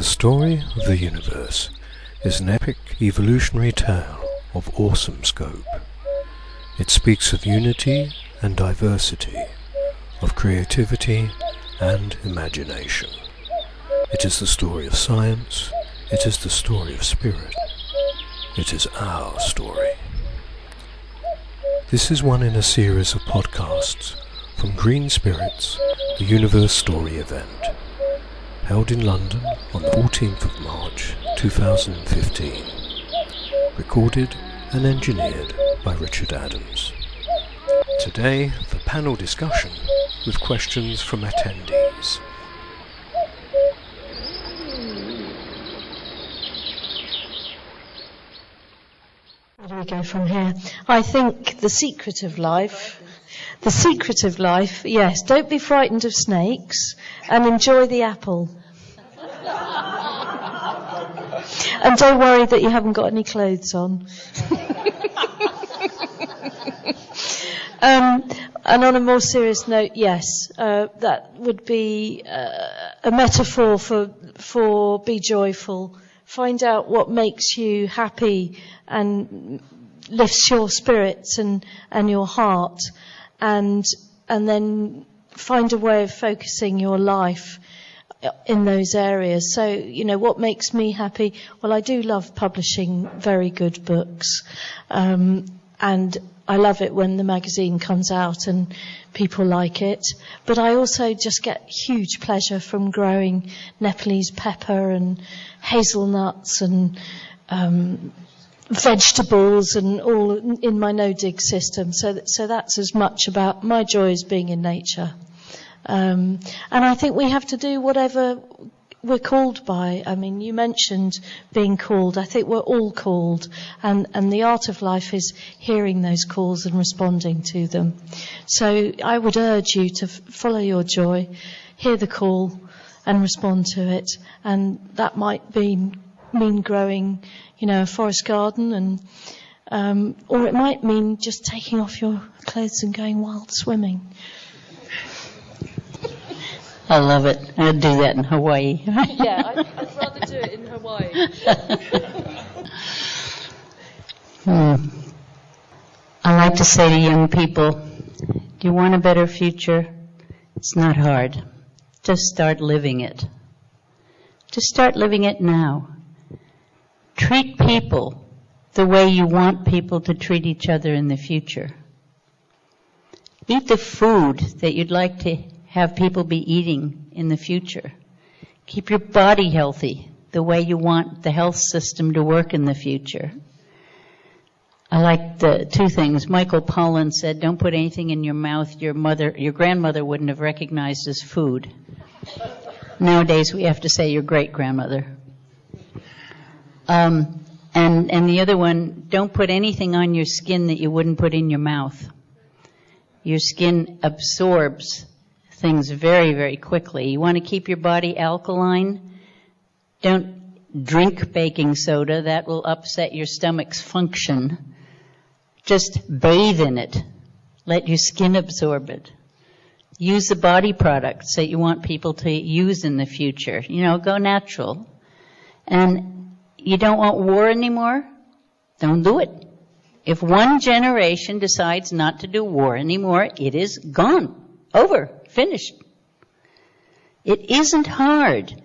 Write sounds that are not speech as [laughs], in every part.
The story of the universe is an epic evolutionary tale of awesome scope. It speaks of unity and diversity, of creativity and imagination. It is the story of science, it is the story of spirit, it is our story. This is one in a series of podcasts from Green Spirits, the Universe Story event, held in London on the 14th of March 2015. Recorded and engineered by Richard Adams. Today, the panel discussion with questions from attendees. Where do we go from here? I think the secret of life, the secret of life, yes, don't be frightened of snakes and enjoy the apple. And don't worry that you haven't got any clothes on. [laughs] um, and on a more serious note, yes, uh, that would be uh, a metaphor for for be joyful. Find out what makes you happy and lifts your spirits and and your heart, and and then find a way of focusing your life in those areas. So, you know, what makes me happy? Well, I do love publishing very good books. Um, and I love it when the magazine comes out and people like it. But I also just get huge pleasure from growing Nepalese pepper and hazelnuts and um, vegetables and all in my no dig system. So, so that's as much about my joy as being in nature. Um, and I think we have to do whatever we're called by. I mean, you mentioned being called. I think we're all called, and and the art of life is hearing those calls and responding to them. So I would urge you to f- follow your joy, hear the call, and respond to it. And that might be mean growing, you know, a forest garden and. Um, or it might mean just taking off your clothes and going wild swimming. I love it. I'd do that in Hawaii. [laughs] yeah, I'd, I'd, rather do it in Hawaii. [laughs] hmm. I like to say to young people, do you want a better future? It's not hard. Just start living it. Just start living it now. Treat people the way you want people to treat each other in the future. Eat the food that you'd like to have people be eating in the future. Keep your body healthy the way you want the health system to work in the future. I like the two things. Michael Pollan said, don't put anything in your mouth your mother, your grandmother wouldn't have recognized as food. Nowadays we have to say your great grandmother. Um, and, and the other one, don't put anything on your skin that you wouldn't put in your mouth. Your skin absorbs things very, very quickly. You want to keep your body alkaline? Don't drink baking soda. That will upset your stomach's function. Just bathe in it. Let your skin absorb it. Use the body products that you want people to use in the future. You know, go natural. And you don't want war anymore? Don't do it. If one generation decides not to do war anymore, it is gone. Over. Finished. It isn't hard.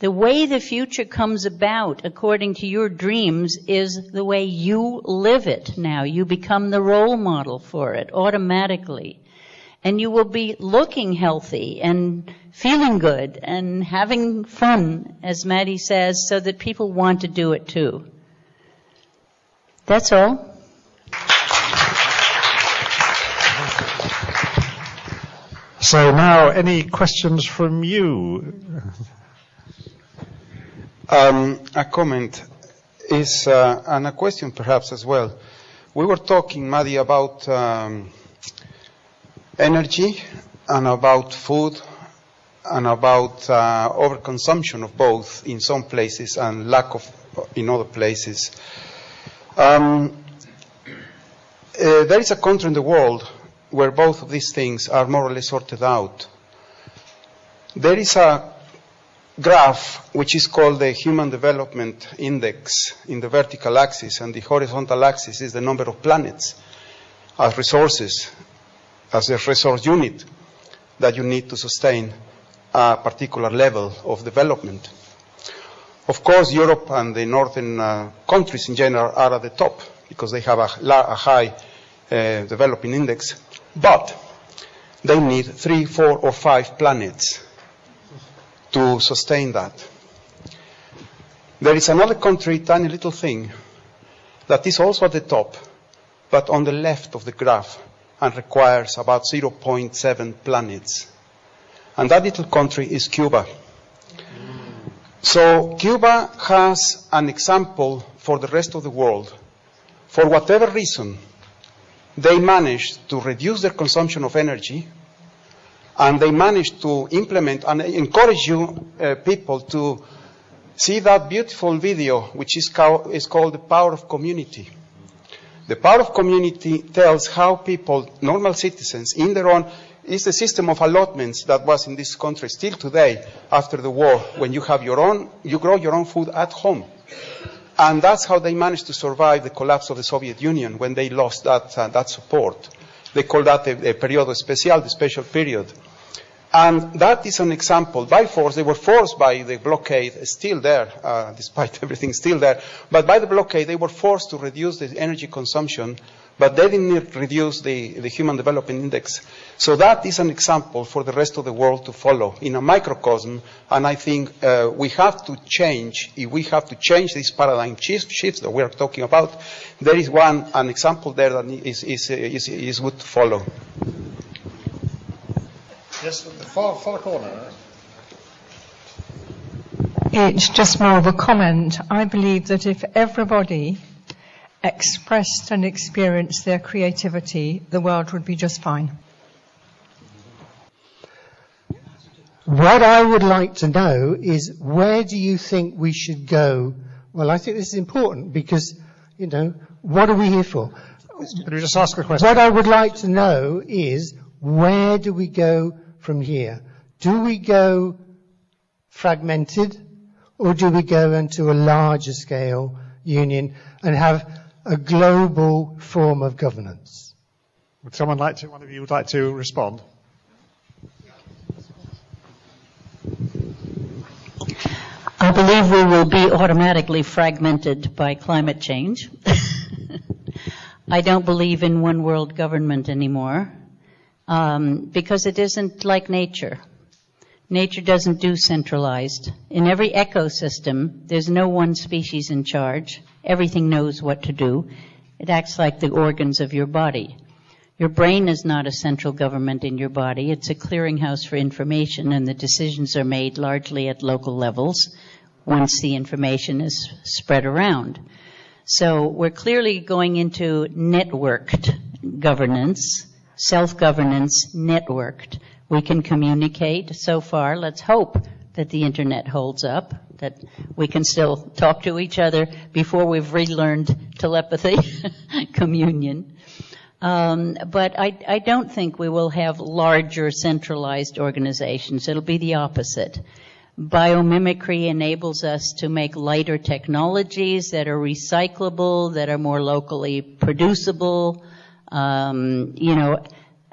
The way the future comes about according to your dreams is the way you live it now. You become the role model for it automatically. And you will be looking healthy and feeling good and having fun, as Maddie says, so that people want to do it too. That's all. Now, any questions from you? Um, a comment is, uh, and a question perhaps as well. We were talking, Maddie, about um, energy and about food and about uh, overconsumption of both in some places and lack of in other places. Um, uh, there is a country in the world where both of these things are more or less sorted out. There is a graph, which is called the Human Development Index in the vertical axis, and the horizontal axis is the number of planets as resources, as a resource unit that you need to sustain a particular level of development. Of course, Europe and the northern uh, countries in general are at the top because they have a, a high uh, developing index, but they need three, four, or five planets to sustain that. There is another country, tiny little thing, that is also at the top, but on the left of the graph, and requires about 0.7 planets. And that little country is Cuba. So Cuba has an example for the rest of the world. For whatever reason, they managed to reduce their consumption of energy and they managed to implement and encourage you uh, people to see that beautiful video which is, co- is called the power of community. The power of community tells how people normal citizens in their own is the system of allotments that was in this country still today after the war when you have your own you grow your own food at home and that's how they managed to survive the collapse of the Soviet Union when they lost that, uh, that support. They call that a, a periodo especial, the special period. And that is an example. By force, they were forced by the blockade, still there, uh, despite [laughs] everything still there. But by the blockade, they were forced to reduce the energy consumption, but they didn't reduce the, the human development index. So that is an example for the rest of the world to follow in a microcosm. And I think uh, we have to change, if we have to change this paradigm shift, shifts that we are talking about, there is one, an example there that is, is, is, is good to follow. Yes, the far, far corner. It's just more of a comment. I believe that if everybody expressed and experienced their creativity, the world would be just fine. What I would like to know is where do you think we should go? Well, I think this is important because, you know, what are we here for? Can we just ask a question? What I would like to know is where do we go from here? Do we go fragmented or do we go into a larger scale union and have a global form of governance? Would someone like to, one of you would like to respond? I believe we will be automatically fragmented by climate change. [laughs] I don't believe in one world government anymore um, because it isn't like nature. Nature doesn't do centralized. In every ecosystem, there's no one species in charge. Everything knows what to do. It acts like the organs of your body. Your brain is not a central government in your body. It's a clearinghouse for information and the decisions are made largely at local levels once the information is spread around. So we're clearly going into networked governance, self-governance, networked. We can communicate so far. Let's hope that the internet holds up, that we can still talk to each other before we've relearned telepathy, [laughs] communion. Um, but I, I, don't think we will have larger centralized organizations. It'll be the opposite. Biomimicry enables us to make lighter technologies that are recyclable, that are more locally producible. Um, you know,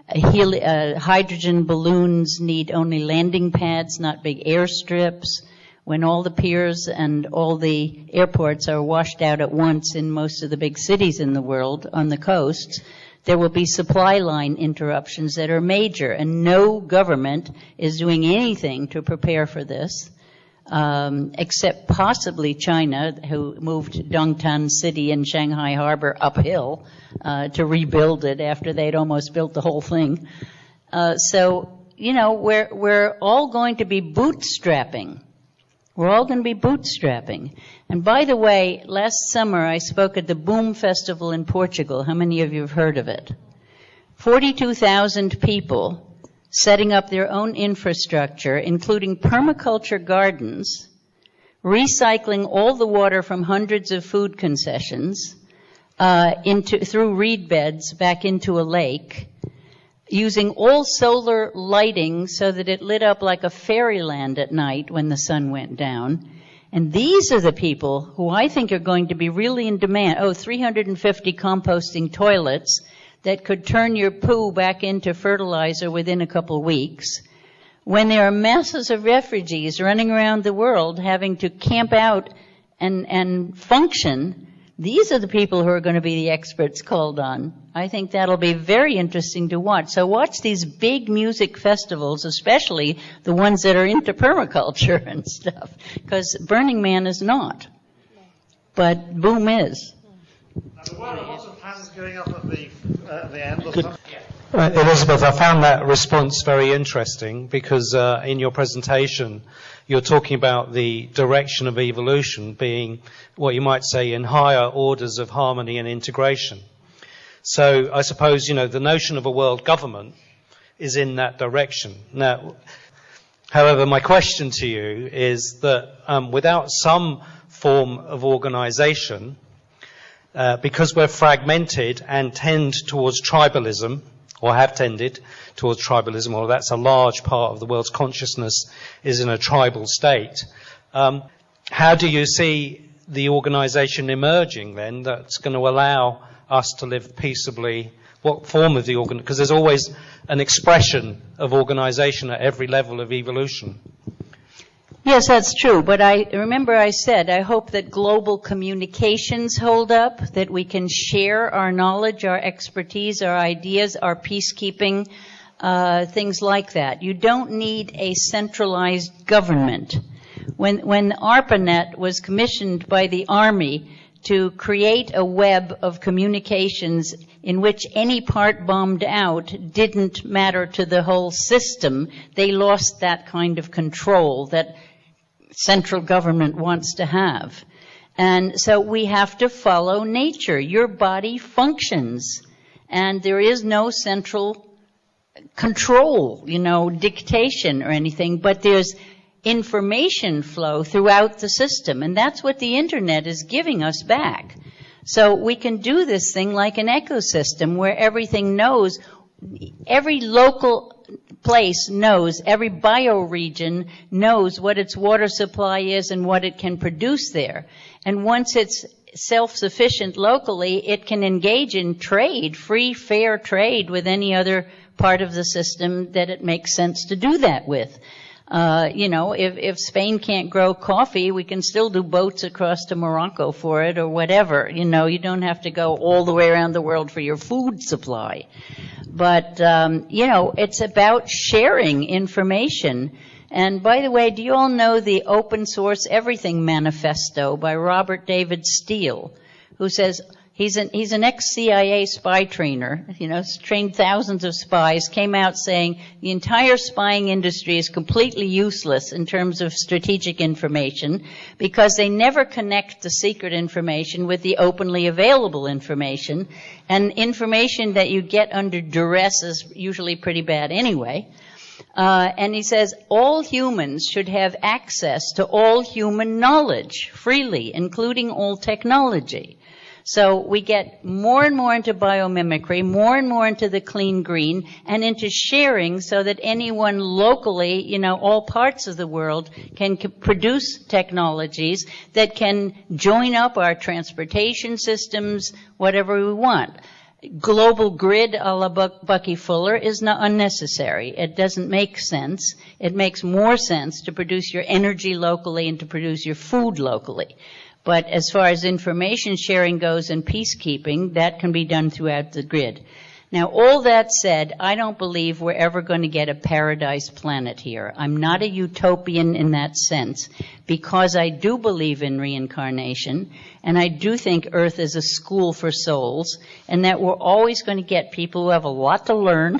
Uh, hydrogen balloons need only landing pads, not big airstrips. When all the piers and all the airports are washed out at once in most of the big cities in the world on the coasts, there will be supply line interruptions that are major, and no government is doing anything to prepare for this, except possibly China, who moved Dongtan City and Shanghai Harbor uphill uh, to rebuild it after they'd almost built the whole thing. Uh, so, you know, we're we're all going to be bootstrapping. We're all going to be bootstrapping. And by the way, last summer I spoke at the Boom Festival in Portugal. How many of you have heard of it? 42,000 people setting up their own infrastructure, including permaculture gardens, recycling all the water from hundreds of food concessions uh, into, through reed beds back into a lake, using all solar lighting so that it lit up like a fairyland at night when the sun went down. And these are the people who I think are going to be really in demand. Oh, 350 composting toilets that could turn your poo back into fertilizer within a couple weeks. When there are masses of refugees running around the world having to camp out and, and function, these are the people who are going to be the experts called on. I think that'll be very interesting to watch. So watch these big music festivals, especially the ones that are into permaculture [laughs] and stuff, because Burning Man is not. But Boom is. There were lots of hands going up at the, uh, the end. Uh, Elizabeth, I found that response very interesting because uh, in your presentation you're talking about the direction of evolution being what you might say in higher orders of harmony and integration. So I suppose, you know, the notion of a world government is in that direction. Now, however, my question to you is that um, without some form of organization, uh, because we're fragmented and tend towards tribalism, or have tended towards tribalism, or that's a large part of the world's consciousness is in a tribal state. Um, how do you see the organization emerging then that's going to allow us to live peaceably? What form of the organ? Because there's always an expression of organization at every level of evolution. Yes, that's true. But I remember I said I hope that global communications hold up, that we can share our knowledge, our expertise, our ideas, our peacekeeping, uh, things like that. You don't need a centralized government. When when ARPANET was commissioned by the Army to create a web of communications in which any part bombed out didn't matter to the whole system, they lost that kind of control that central government wants to have. And so we have to follow nature. Your body functions. And there is no central control, you know, dictation or anything, but there's information flow throughout the system. And that's what the internet is giving us back. So we can do this thing like an ecosystem where everything knows, every local place knows, every bioregion knows what its water supply is and what it can produce there. And once it's self-sufficient locally, it can engage in trade, free, fair trade with any other part of the system that it makes sense to do that with. Uh, you know, if, if Spain can't grow coffee, we can still do boats across to Morocco for it or whatever. You know, you don't have to go all the way around the world for your food supply. But, um, you know, it's about sharing information. And by the way, do you all know the Open Source Everything Manifesto by Robert David Steele, who says He's an, he's an ex-CIA spy trainer, you know, trained thousands of spies, came out saying the entire spying industry is completely useless in terms of strategic information because they never connect the secret information with the openly available information. And information that you get under duress is usually pretty bad anyway. Uh, and he says all humans should have access to all human knowledge freely, including all technology. So we get more and more into biomimicry, more and more into the clean green, and into sharing so that anyone locally, you know, all parts of the world can produce technologies that can join up our transportation systems, whatever we want global grid a la Bucky Fuller is not unnecessary. It doesn't make sense. It makes more sense to produce your energy locally and to produce your food locally. But as far as information sharing goes and peacekeeping, that can be done throughout the grid. Now, all that said, I don't believe we're ever going to get a paradise planet here. I'm not a utopian in that sense because I do believe in reincarnation and I do think Earth is a school for souls and that we're always going to get people who have a lot to learn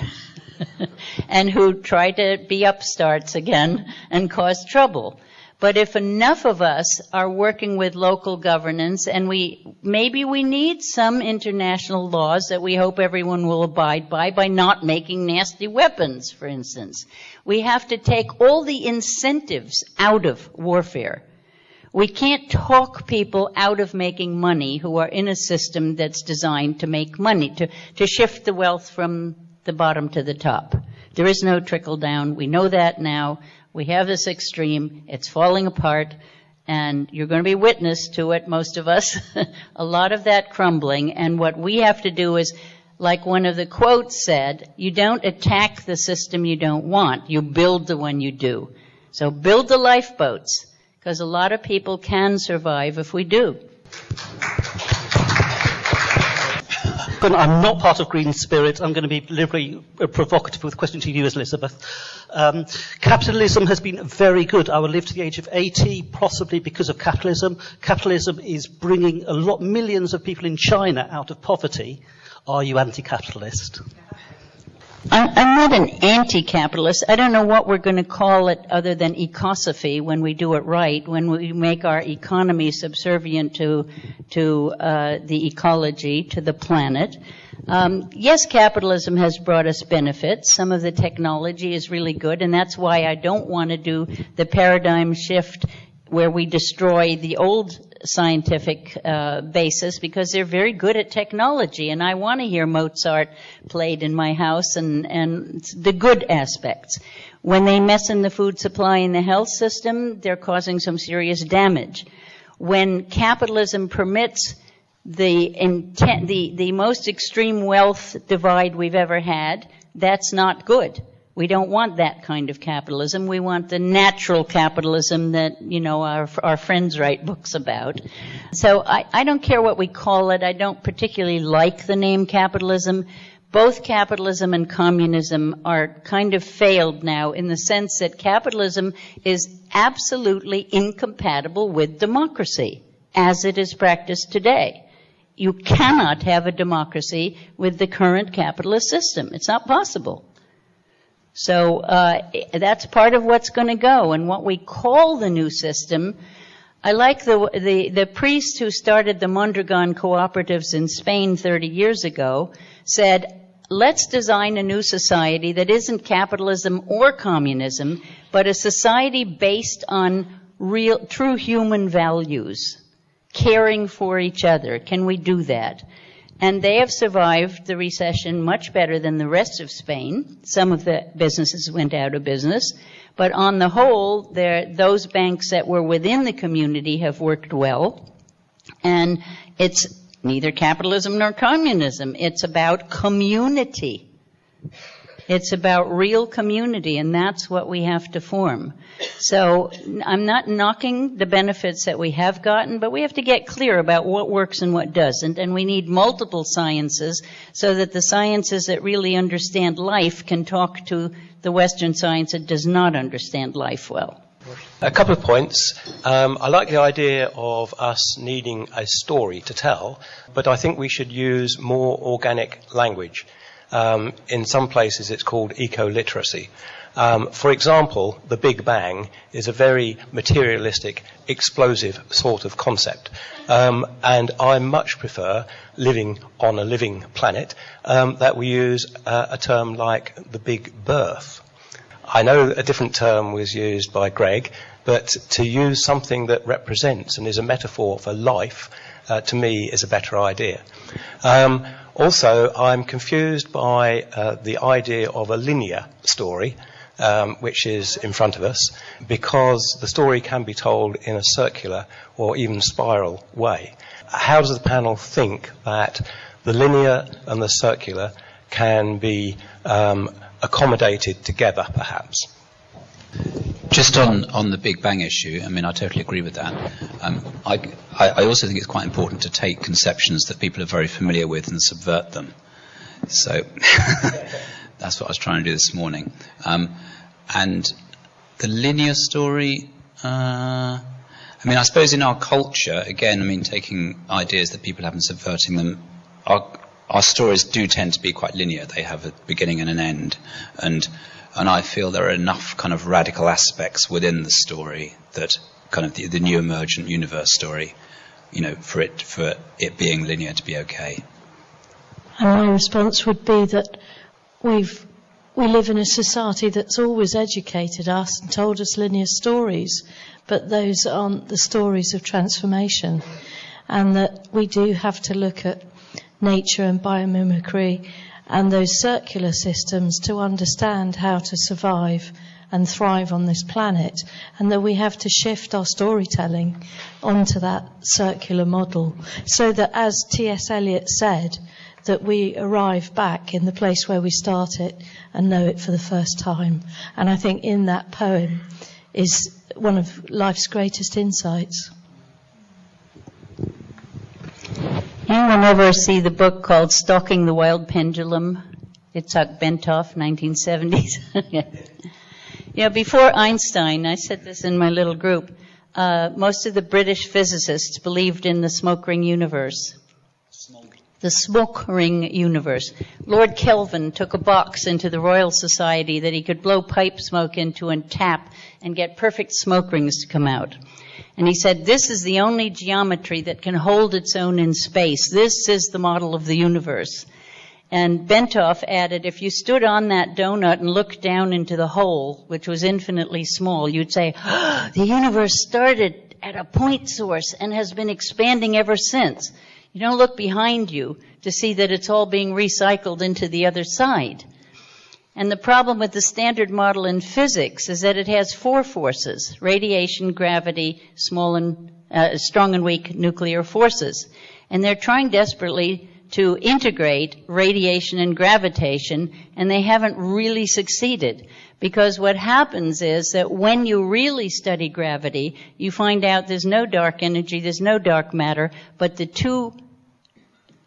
[laughs] and who try to be upstarts again and cause trouble. But if enough of us are working with local governance and we, maybe we need some international laws that we hope everyone will abide by by not making nasty weapons, for instance. We have to take all the incentives out of warfare. We can't talk people out of making money who are in a system that's designed to make money, to, to shift the wealth from the bottom to the top. There is no trickle down. We know that now. We have this extreme. It's falling apart and you're going to be witness to it, most of us, [laughs] a lot of that crumbling. And what we have to do is, like one of the quotes said, you don't attack the system you don't want, you build the one you do. So build the lifeboats, because a lot of people can survive if we do. I'm not part of Green Spirit. I'm going to be deliberately provocative with a question to you, Elizabeth. Um, capitalism has been very good. I will live to the age of 80, possibly because of capitalism. Capitalism is bringing a lot, millions of people in China out of poverty. Are you anti-capitalist? I'm not an anti-capitalist. I don't know what we're going to call it other than ecosophy when we do it right, when we make our economy subservient to to uh, the ecology, to the planet. Um, yes, capitalism has brought us benefits. Some of the technology is really good, and that's why I don't want to do the paradigm shift where we destroy the old scientific uh, basis because they're very good at technology, and I want to hear Mozart played in my house and and the good aspects. When they mess in the food supply and the health system, they're causing some serious damage. When capitalism permits the intent, the the most extreme wealth divide we've ever had, that's not good we don't want that kind of capitalism. We want the natural capitalism that, you know, our, our friends write books about. So I, I don't care what we call it. I don't particularly like the name capitalism. Both capitalism and communism are kind of failed now in the sense that capitalism is absolutely incompatible with democracy as it is practiced today. You cannot have a democracy with the current capitalist system. It's not possible. So uh, that's part of what's going to go. And what we call the new system, I like the, the, the priest who started the Mondragon cooperatives in Spain 30 years ago said, let's design a new society that isn't capitalism or communism, but a society based on real, true human values, caring for each other. Can we do that? And they have survived the recession much better than the rest of Spain. Some of the businesses went out of business. But on the whole, those banks that were within the community have worked well. And it's neither capitalism nor communism. It's about community. It's about real community, and that's what we have to form. So I'm not knocking the benefits that we have gotten, but we have to get clear about what works and what doesn't, and we need multiple sciences so that the sciences that really understand life can talk to the Western science that does not understand life well. A couple of points. Um, I like the idea of us needing a story to tell, but I think we should use more organic language. Um, in some places, it's called eco literacy. Um, for example, the Big Bang is a very materialistic, explosive sort of concept. Um, and I much prefer living on a living planet um, that we use uh, a term like the Big Birth. I know a different term was used by Greg, but to use something that represents and is a metaphor for life, uh, to me, is a better idea. Um, also, I'm confused by uh, the idea of a linear story, um, which is in front of us, because the story can be told in a circular or even spiral way. How does the panel think that the linear and the circular can be um, accommodated together, perhaps? Just on, the Big Bang issue, I mean, I totally agree with that. Um, I, also think it's quite important to take conceptions that people are very familiar with and subvert them. So [laughs] that's what I was trying to do this morning. Um, and the linear story, uh, I mean, I suppose in our culture, again, I mean, taking ideas that people have and subverting them, our, our stories do tend to be quite linear. They have a beginning and an end. And and I feel there are enough kind of radical aspects within the story that kind of the, the new emergent universe story, you know, for it for it being linear to be okay. And my response would be that we've we live in a society that's always educated us and told us linear stories, but those aren't the stories of transformation. And that we do have to look at nature and biomimicry and those circular systems to understand how to survive and thrive on this planet, and that we have to shift our storytelling onto that circular model so that, as T.S. Eliot said, that we arrive back in the place where we start it and know it for the first time. And I think in that poem is one of life's greatest insights. Anyone ever see the book called Stalking the Wild Pendulum? It's Itzhak Bentov, 1970s. you know, before Einstein, I said this in my little group, uh, most of the British physicists believed in the smoke ring universe. The smoke ring universe. Lord Kelvin took a box into the Royal Society that he could blow pipe smoke into and tap and get perfect smoke rings to come out. And he said, this is the only geometry that can hold its own in space. This is the model of the universe. And Bentov added, if you stood on that donut and looked down into the hole, which was infinitely small, you'd say, oh, the universe started at a point source and has been expanding ever since. You don't look behind you to see that it's all being recycled into the other side. And the problem with the standard model in physics is that it has four forces radiation, gravity, small and, uh, strong and weak nuclear forces. And they're trying desperately to integrate radiation and gravitation, and they haven't really succeeded. Because what happens is that when you really study gravity, you find out there's no dark energy, there's no dark matter, but the two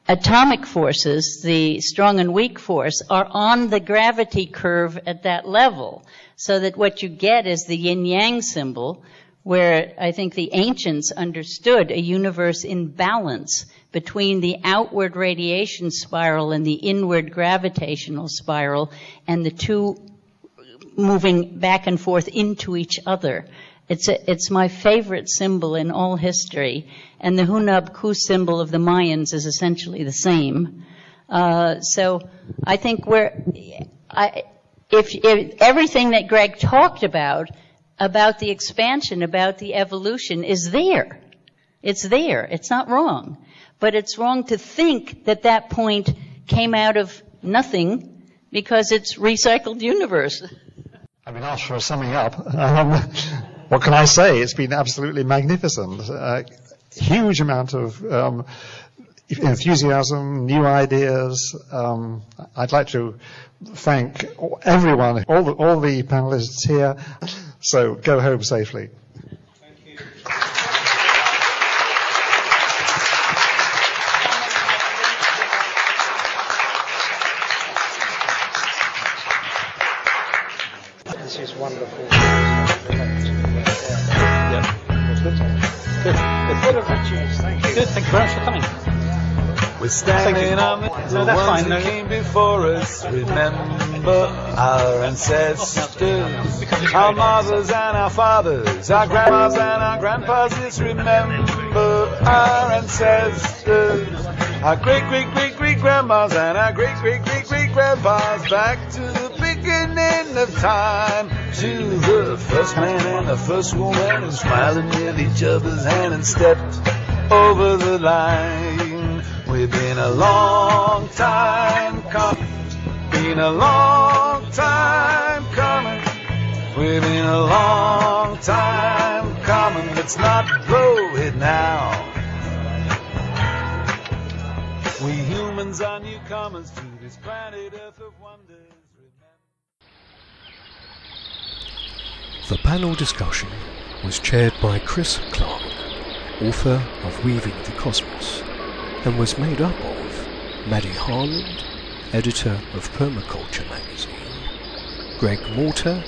atomic forces, the strong and weak force, are on the gravity curve at that level. So that what you get is the yin yang symbol, where I think the ancients understood a universe in balance between the outward radiation spiral and the inward gravitational spiral, and the two moving back and forth into each other. It's, a, it's my favorite symbol in all history, and the Hunab Ku symbol of the Mayans is essentially the same. Uh, so I think we're, I, if, if everything that Greg talked about, about the expansion, about the evolution, is there. It's there. It's not wrong. But it's wrong to think that that point came out of nothing because it's recycled universe. I've been asked for a summing up. [laughs] Um, what can I say? It's been absolutely magnificent. Uh, huge amount of um, enthusiasm, new ideas. Um, I'd like to thank everyone, all the, all the panelists here. So go home safely. We're standing on the, ones fine, who no. came before us. Remember our ancestors, our mothers and our fathers, our grandmas and our grandpas. Just remember our ancestors, our great great great great grandmas and our great great great great grandpas. Back to the beginning of time, to the first man and the first woman who smiling with each other's hand and stepped over the line. We've been a long time coming. Been a long time coming. We've been a long time coming. Let's not blow it now. We humans are newcomers to this planet Earth of wonders. The panel discussion was chaired by Chris Clark, author of Weaving the Cosmos, and was made up of Maddie Harland, editor of Permaculture magazine, Greg Morter,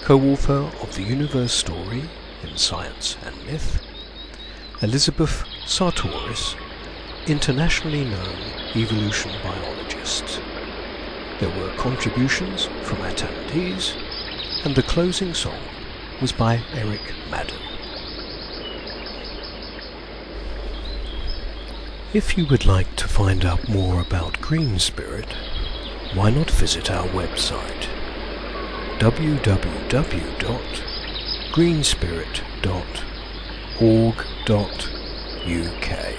co-author of The Universe Story in Science and Myth, Elizabeth Sahtouris, internationally known evolution biologist. There were contributions from attendees, and the closing song was by Eric Madden. If you would like to find out more about Green Spirit, why not visit our website www.greenspirit.org.uk